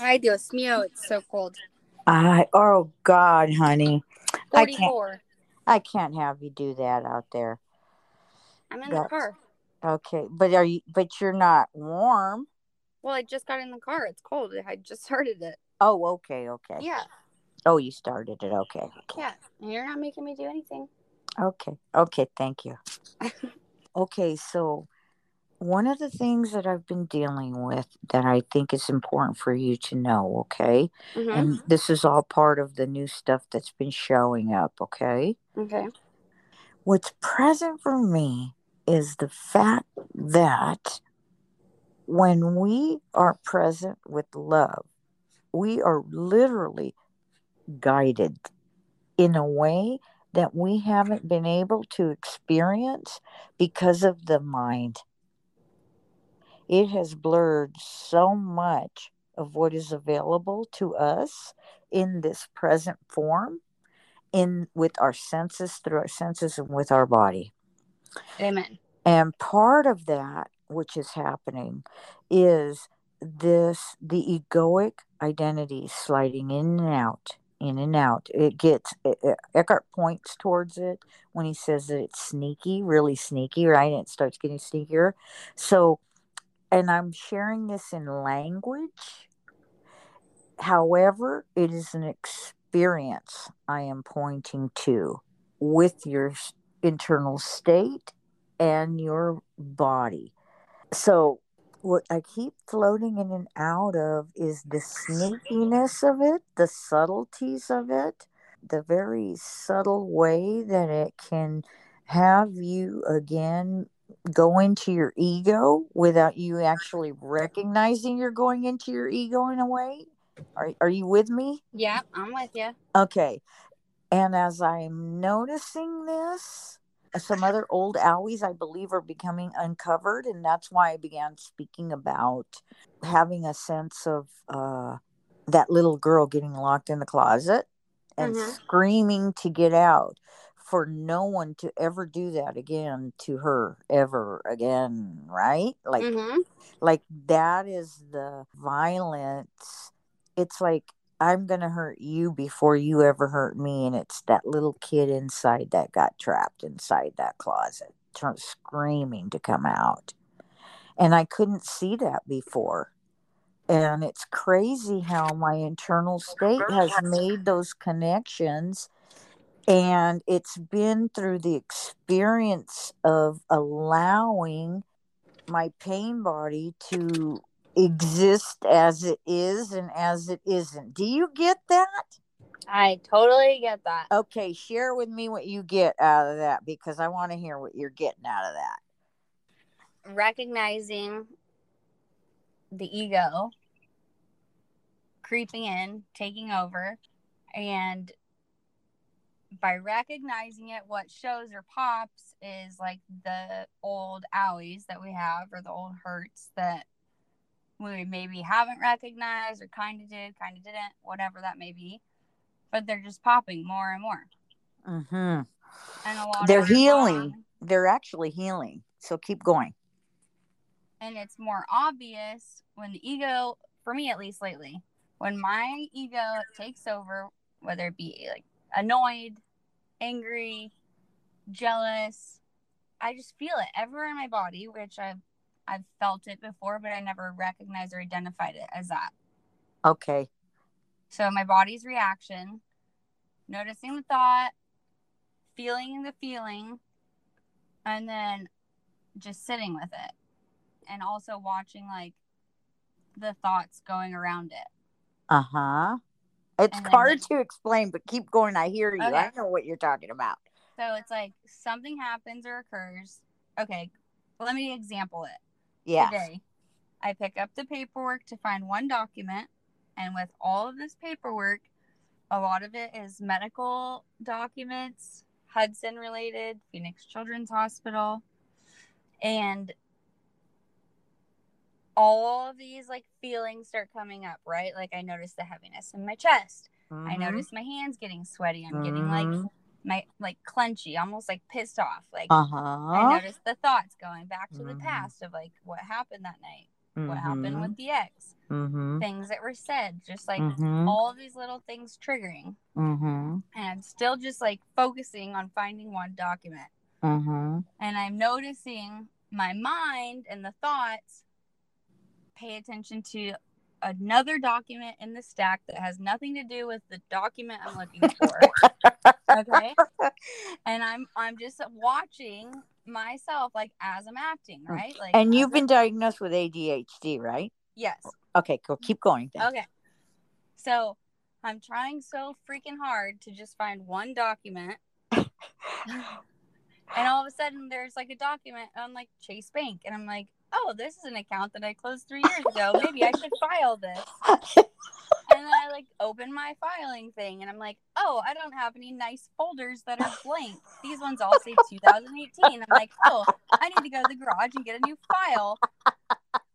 Ay, Dios mío, it's so cold. I oh God, honey, I can't. I can't have you do that out there. I'm in the car. Okay, but are you? But you're not warm. Well, I just got in the car. It's cold. I just started it. Oh, okay, okay. Yeah. Oh, you started it. Okay, okay, Yeah. You're not making me do anything. okay, okay. Thank you. Okay, so one of the things that I've been dealing with that I think is important for you to know, okay, hmm and this is all part of the new stuff that's been showing up, okay. Okay. What's present for me is the fact that when we are present with love, we are literally guided in a way that we haven't been able to experience because of the mind. It has blurred so much of what is available to us in this present form in with our senses through our senses and with our body. Amen. And part of that, which is happening, is this the egoic identity sliding in and out, in and out. It gets E- E- Eckhart points towards it when he says that it's sneaky, really sneaky, right? And it starts getting sneakier. So, and I'm sharing this in language. However, it is an experience I am pointing to with your internal state and your body. So, what I keep floating in and out of is the sneakiness of it, the subtleties of it, the very subtle way that it can have you again go into your ego without you actually recognizing you're going into your ego in a way. Are, are you with me? Yeah, I'm with you. Okay. And as I'm noticing this, some other old owies, I believe, are becoming uncovered. And that's why I began speaking about having a sense of uh, that little girl getting locked in the closet and Mhm. screaming to get out for no one to ever do that again to her ever again right? Like hmm like that is the violence. It's like i'm gonna hurt you before you ever hurt me and it's that little kid inside that got trapped inside that closet tr- screaming to come out. And i couldn't see that before. And it's crazy how my internal state has made those connections and it's been through the experience of allowing my pain body to exist as it is and as it isn't. Do you get that? I totally get that. Okay, share with me what you get out of that because I want to hear what you're getting out of that. Recognizing the ego creeping in, taking over, and by recognizing it, what shows or pops is like the old alleys that we have or the old hurts that we maybe haven't recognized or kind of did, kind of didn't, whatever that may be. But they're just popping more and more. hmm And a lot They're healing. They're actually healing. So keep going. and it's more obvious when the ego for me at least lately when my ego takes over whether it be like annoyed angry jealous i just feel it everywhere in my body which i've i've felt it before but i never recognized or identified it as that Okay. so my body's reaction noticing the thought feeling the feeling and then just sitting with it and also watching like the thoughts going around it Uh huh. It's then hard to explain, but keep going. I hear you. Okay. I know what you're talking about. so it's like something happens or occurs okay let me example it Yeah. today i pick up the paperwork to find one document and with all of this paperwork a lot of it is medical documents hudson related phoenix children's hospital and all of these like feelings start coming up right like i notice the heaviness in my chest i Mhm. notice my hands getting sweaty i'm getting like Mhm. my like clenchy almost like pissed off like uh-huh. I notice the thoughts going back to the Mhm. past of like what happened that night. what happened with the ex, Mm-hmm. things that were said, just like Mm-hmm. all these little things triggering. Mm-hmm. And I'm still just like focusing on finding one document. Mm-hmm. And I'm noticing my mind and the thoughts pay attention to another document in the stack that has nothing to do with the document I'm looking for. okay. And I'm I'm just watching myself like as I'm acting, mm. right? Like And you've been diagnosed with ADHD, right? Yes. Okay, cool. Keep going. Then. Okay. So I'm trying so freaking hard to just find one document. and all of a sudden there's like a document on like Chase Bank. And I'm like, oh, this is an account that I closed three years ago. Maybe I should file this. And then I like open my filing thing and I'm like, oh, I don't have any nice folders that are blank. These ones all say 2018. I'm like, oh, I need to go to the garage and get a new file.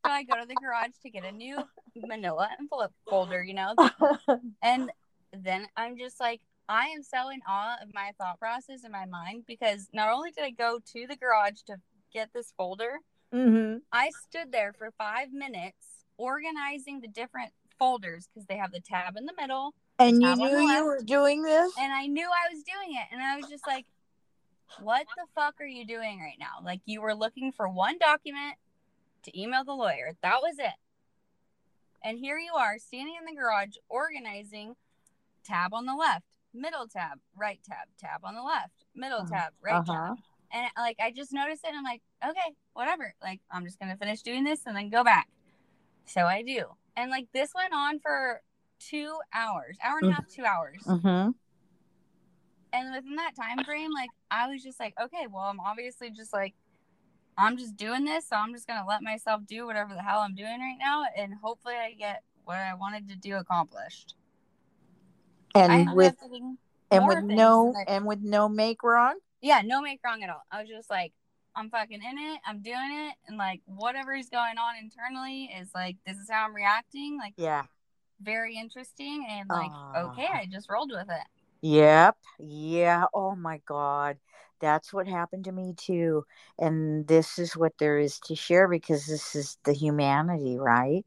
So I go to the garage to get a new manila envelope folder, you know? And then I'm just like, I am so in awe of my thought process in my mind because not only did I go to the garage to get this folder, mm-hmm. I stood there for five minutes organizing the different folders because they have the tab in the middle And you knew you were doing this? and I knew I was doing it. And I was just like, what the fuck are you doing right now? Like, you were looking for one document to email the lawyer. That was it. And here you are standing in the garage organizing tab on the left, middle tab, right tab, tab on the left, middle Uh-huh. tab, right Uh-huh. tab. And like, I just noticed it. And I'm like, okay, whatever. Like, I'm just going to finish doing this and then go back. So I do. And like, this went on for two hours, hour and a half, two hours Mm-hmm. and within that time frame like i was just like okay well i'm obviously just like i'm just doing this so i'm just gonna let myself do whatever the hell i'm doing right now and hopefully i get what i wanted to do accomplished And with and with no I- and with no make wrong? yeah no make wrong at all i was just like i'm fucking in it i'm doing it and like whatever is going on internally is like this is how i'm reacting like Yeah. very interesting and like okay i just rolled with it Yep. Yeah. Oh my God. That's what happened to me too. And this is what there is to share because this is the humanity, right?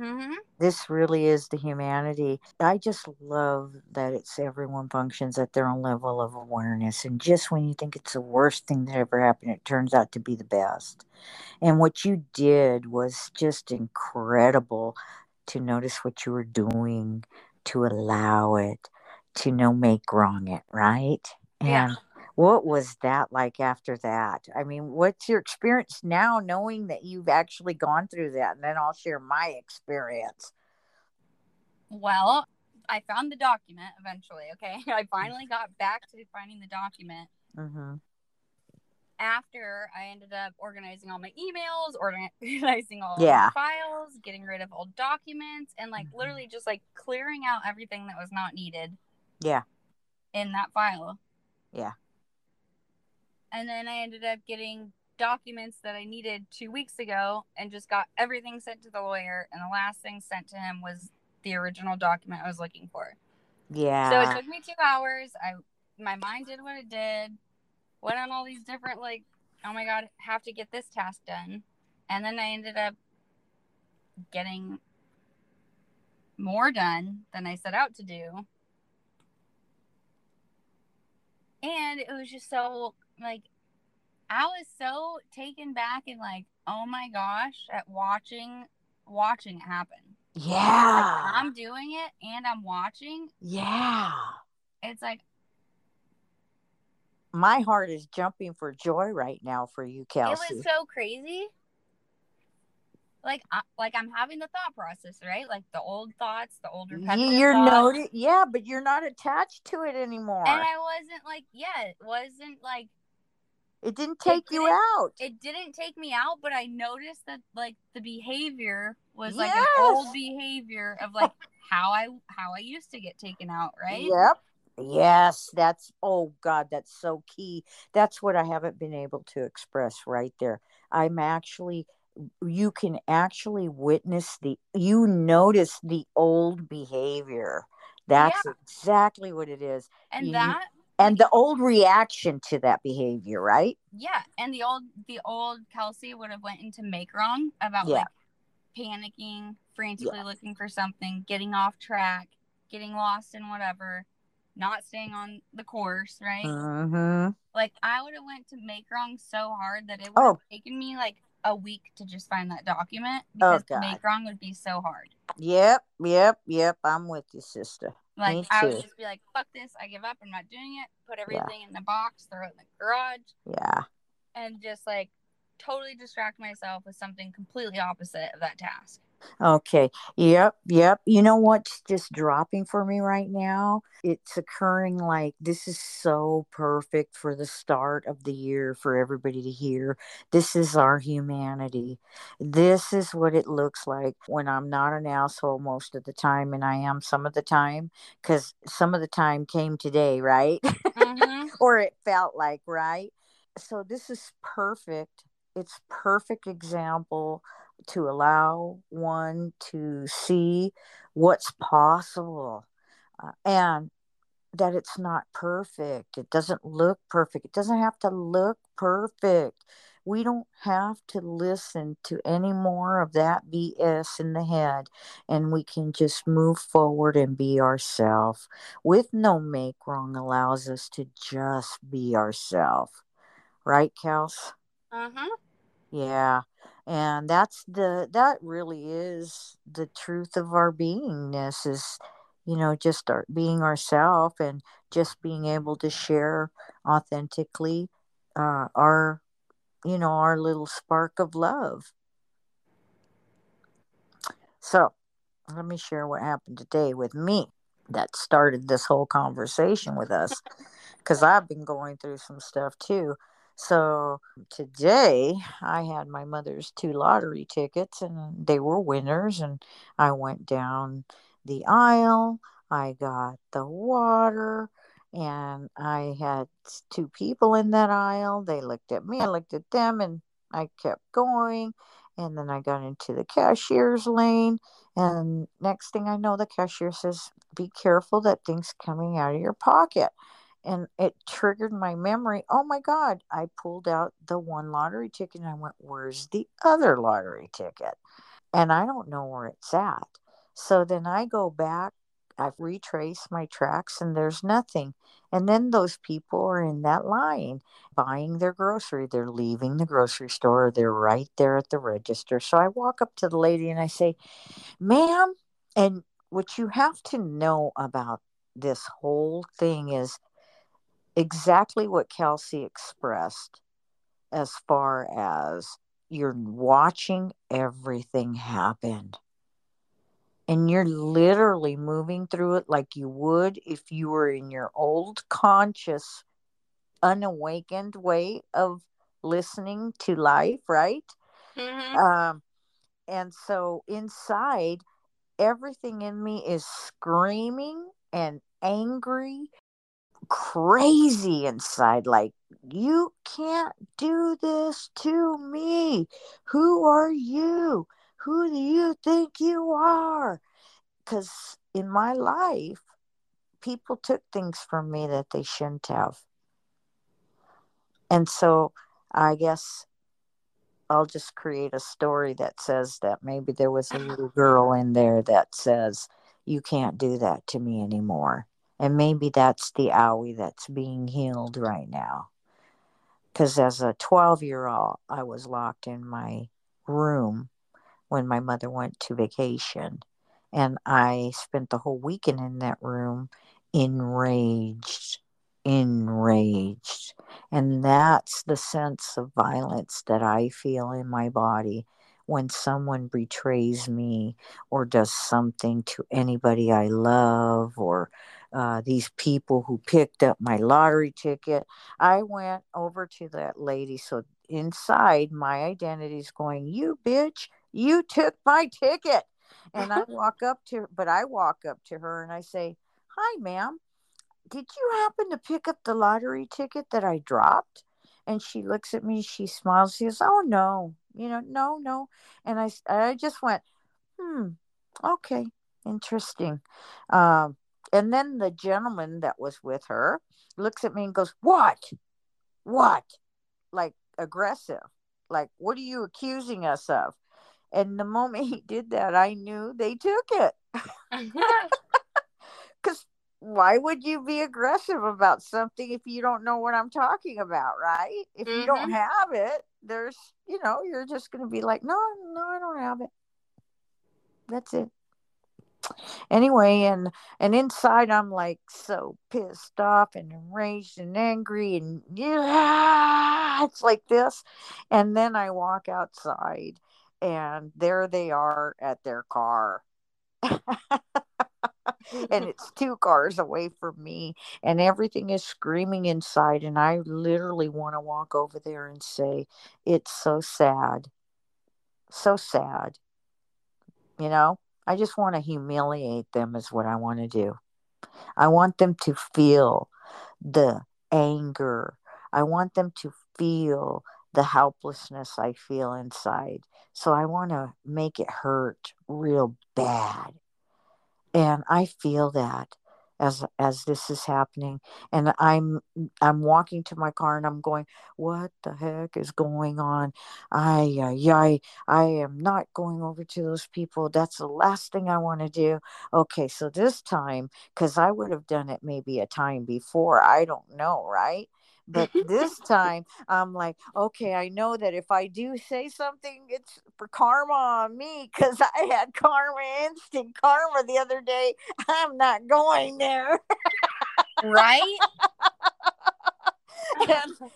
Mm-hmm. This really is the humanity. I just love that it's everyone functions at their own level of awareness. And just when you think it's the worst thing that ever happened, it turns out to be the best. And what you did was just incredible to notice what you were doing, to allow it, to no make wrong it, right? Yeah. And what was that like after that? I mean, what's your experience now knowing that you've actually gone through that? And then I'll share my experience. Well, I found the document eventually. Okay. I finally got back to finding the document Mm-hmm. after I ended up organizing all my emails, organizing all Yeah. the files, getting rid of old documents, and like Mhm. literally just like clearing out everything that was not needed Yeah. in that file. Yeah. And then I ended up getting documents that I needed two weeks ago and just got everything sent to the lawyer. And the last thing sent to him was the original document I was looking for. Yeah. So it took me two hours. I my mind did what it did. Went on all these different like, oh my god, have to get this task done, and then I ended up getting more done than I set out to do. And it was just so like, I was so taken back and like, oh my gosh, at watching watching it happen. Like, yeah. I'm doing it and I'm watching. yeah. It's like My heart is jumping for joy right now for you, Kelsey. It was so crazy. Like, I, like I'm having the thought process, right? Like the old thoughts, the old repetitive you're noted, yeah, but you're not attached to it anymore. and I wasn't like, yeah, it wasn't like it didn't take you didn't- out. it didn't take me out, but I noticed that like the behavior was like Yes. an old behavior of like how I how I used to get taken out, right? Yep. Yes, that's oh god, that's so key. That's what I haven't been able to express right there. I'm actually you can actually witness the you notice the old behavior. That's exactly what it is. And You- that And the old reaction to that behavior, right? yeah, and the old the old Kelsey would have went into make wrong about Yeah. like panicking, frantically yeah. looking for something, getting off track, getting lost in whatever, not staying on the course, right? Mm-hmm. Like I would have went to make wrong so hard that it would have oh. taken me like a week to just find that document because oh, make wrong would be so hard. Yep, yep, yep. I'm with you, sister. Like I would just be like, "Fuck this! I give up. I'm not doing it." Put everything yeah. in the box, throw it in the garage. Yeah. And just like totally distract myself with something completely opposite of that task. Okay. Yep. Yep. You know what's just dropping for me right now? It's occurring like this is so perfect for the start of the year for everybody to hear. This is our humanity. This is what it looks like when I'm not an asshole most of the time, and I am some of the time because some of the time came today, right? Mm-hmm. or it felt like, right? So this is perfect. It's perfect example to allow one to see what's possible uh, and that it's not perfect. It doesn't look perfect. It doesn't have to look perfect. We don't have to listen to any more of that BS in the head, and we can just move forward and be ourselves. With no make wrong allows us to just be ourselves. Right, Kels? Huh. Yeah and that's the that really is the truth of our beingness is you know just our, being ourself and just being able to share authentically uh, our you know our little spark of love. So let me share what happened today with me that started this whole conversation with us because i've been going through some stuff too so today I had my mother's two lottery tickets and they were winners. And I went down the aisle, I got the water, and I had two people in that aisle. They looked at me, I looked at them, and I kept going. And then I got into the cashier's lane. And next thing I know, the cashier says, Be careful that thing's coming out of your pocket and it triggered my memory. Oh my God, I pulled out the one lottery ticket and I went, Where's the other lottery ticket? And I don't know where it's at. So then I go back, I've retraced my tracks and there's nothing. And then those people are in that line buying their grocery. They're leaving the grocery store. They're right there at the register. So I walk up to the lady and I say, Ma'am, and what you have to know about this whole thing is exactly what Kelsey expressed as far as you're watching everything happen. And you're literally moving through it like you would if you were in your old conscious, unawakened way of listening to life, right? Mm-hmm. Um, and so inside, everything in me is screaming and angry crazy inside like you can't do this to me. Who are you? Who do you think you are? Because in my life people took things from me that they shouldn't have. And so i guess i'll just create a story that says that maybe there was a little girl in there that says you can't do that to me anymore and maybe that's the owie that's being healed right now. Because as a 12 year old, I was locked in my room when my mother went to vacation. And I spent the whole weekend in that room enraged, enraged. And that's the sense of violence that I feel in my body when someone betrays me or does something to anybody I love or uh, these people who picked up my lottery ticket. I went over to that lady. So inside, my identity is going, You bitch, you took my ticket. And I walk up to her, but I walk up to her and I say, Hi, ma'am. Did you happen to pick up the lottery ticket that I dropped? And she looks at me, she smiles, she goes, Oh, no, you know, no, no. And I, I just went, Hmm, okay, interesting. Um, and then the gentleman that was with her looks at me and goes, What? What? Like aggressive. Like, what are you accusing us of? And the moment he did that, I knew they took it. Because why would you be aggressive about something if you don't know what I'm talking about, right? If you don't Mhm. have it, there's, you know, you're just going to be like, no, no, I don't have it. That's it. Anyway, and and inside I'm like so pissed off and enraged and angry and yeah, it's like this. And then I walk outside and there they are at their car. and it's two cars away from me and everything is screaming inside and i literally want to walk over there and say it's so sad so sad you know i just want to humiliate them is what i want to do. I want them to feel the anger. I want them to feel the helplessness i feel inside. So i want to make it hurt real bad. And i feel that as as this is happening. And i'm i'm walking to my car and i'm going what the heck is going on? I uh, i i am not going over to those people. That's the last thing i want to do. Okay so this time because i would have done it maybe a time before i don't know right but this time i'm like okay i know that if i do say something it's for karma on me because i had karma instant karma the other day i'm not going there right? and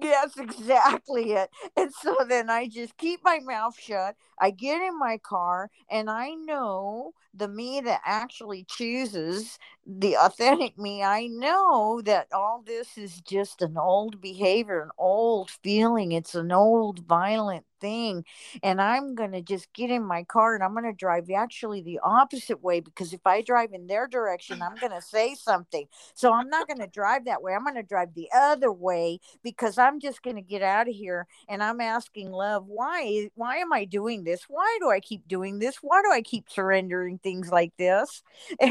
Yes, exactly it. And so then I just keep my mouth shut. I get in my car and I know the me that actually chooses the authentic me. I know that all this is just an old behavior, an old feeling. It's an old violent thing. And I'm going to just get in my car and I'm going to drive actually the opposite way because if I drive in their direction, I'm going to say something. So I'm not going to drive that way. I'm going to drive the other way because I'm just going to get out of here and I'm asking love, why why am I doing this? Why do I keep doing this? Why do I keep surrendering things like this?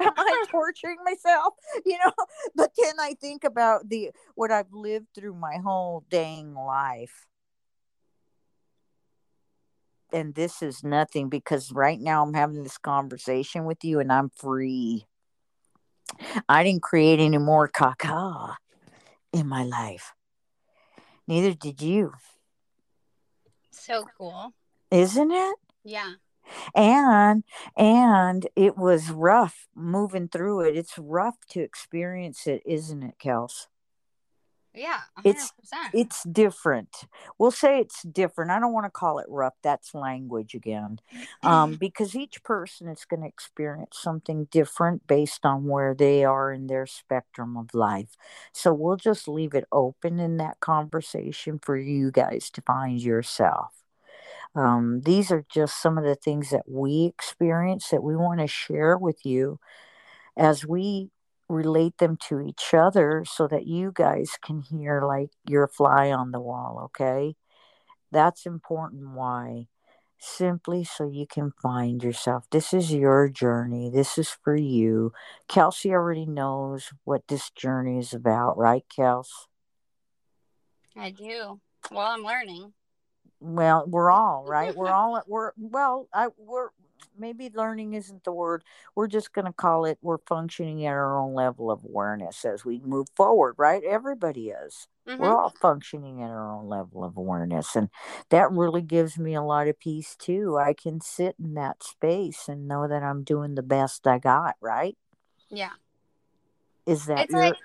am I torturing myself? You know, but then I think about the what I've lived through my whole dang life. And this is nothing because right now I'm having this conversation with you and I'm free. I didn't create any more caca in my life. Neither did you. So cool. Isn't it? Yeah. and and it was rough moving through it it's rough to experience it isn't it kels Yeah. 100%. It's- it's different we'll say it's different i don't want to call it rough that's language again um, because each person is going to experience something different based on where they are in their spectrum of life so we'll just leave it open in that conversation for you guys to find yourself um, these are just some of the things that we experience that we want to share with you as we relate them to each other so that you guys can hear like you're a fly on the wall, okay? That's important. Why? Simply so you can find yourself. This is your journey. This is for you. Kelsey already knows what this journey is about, right, Kels? I do. Well, I'm learning. well we're all right we're all we're well i we're maybe learning isn't the word we're just going to call it we're functioning at our own level of awareness as we move forward right everybody is Mhm. we're all functioning at our own level of awareness and that really gives me a lot of peace too i can sit in that space and know that i'm doing the best i got right Yeah. is that It's your like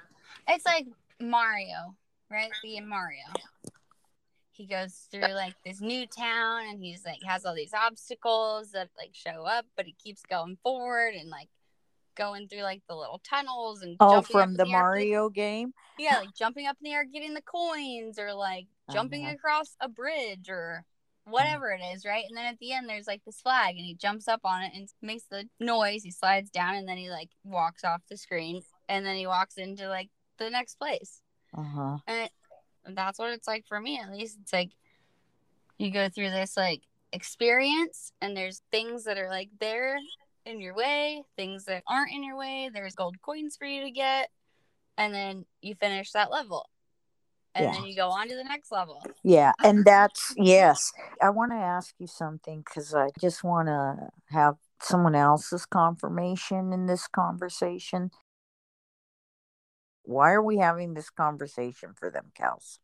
it's like Mario, right? Being Mario. He goes through like this new town and he's like has all these obstacles that like show up, but he keeps going forward and like going through like the little tunnels and oh jumping from the air, mario game Yeah, like jumping up in the air, getting the coins, or like jumping Uh-huh. across a bridge, or whatever it is, right? And then at the end, there's like this flag, and he jumps up on it and makes the noise. He slides down, and then he like walks off the screen, and then he walks into like the next place. uh-huh And it, that's what it's like for me, at least. It's like you go through this like experience, and there's things that are like there in your way, things that aren't in your way. There's gold coins for you to get, and then you finish that level. and Yeah. then you go on to the next level. Yeah, and that's yes. I want to ask you something because I just want to have someone else's confirmation in this conversation. Why are we having this conversation for them, Kels?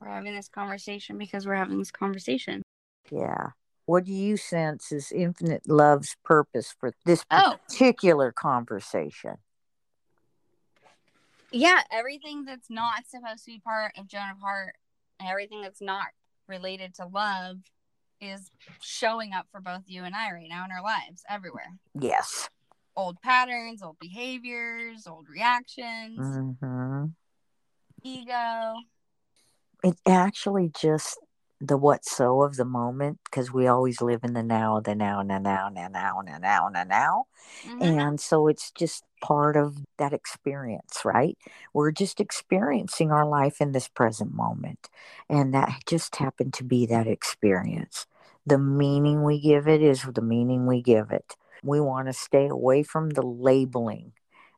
We're having this conversation because we're having this conversation. Yeah. What do you sense is infinite love's purpose for this Oh. particular conversation? Yeah, everything that's not supposed to be part of Joan of Heart, and everything that's not related to love, is showing up for both you and I right now in our lives everywhere. Yes. Old patterns, old behaviors, old reactions, hmm ego. It's actually just the what so of the moment because we always live in the now, the now, and the now, and the now, and the now, and the now. Mhm. And so it's just part of that experience, right? We're just experiencing our life in this present moment. And that just happened to be that experience. The meaning we give it is the meaning we give it. We want to stay away from the labeling.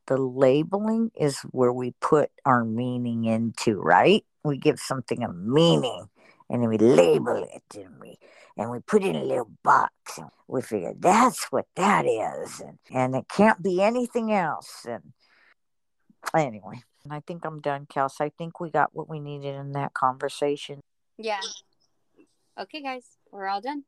The labeling is where we put our meaning into, right? We give something a meaning and then we label it and we and we put it in a little box and we figure that's what that is and, and it can't be anything else and anyway i think i'm done kels i think we got what we needed in that conversation Yeah. Okay, guys, we're all done.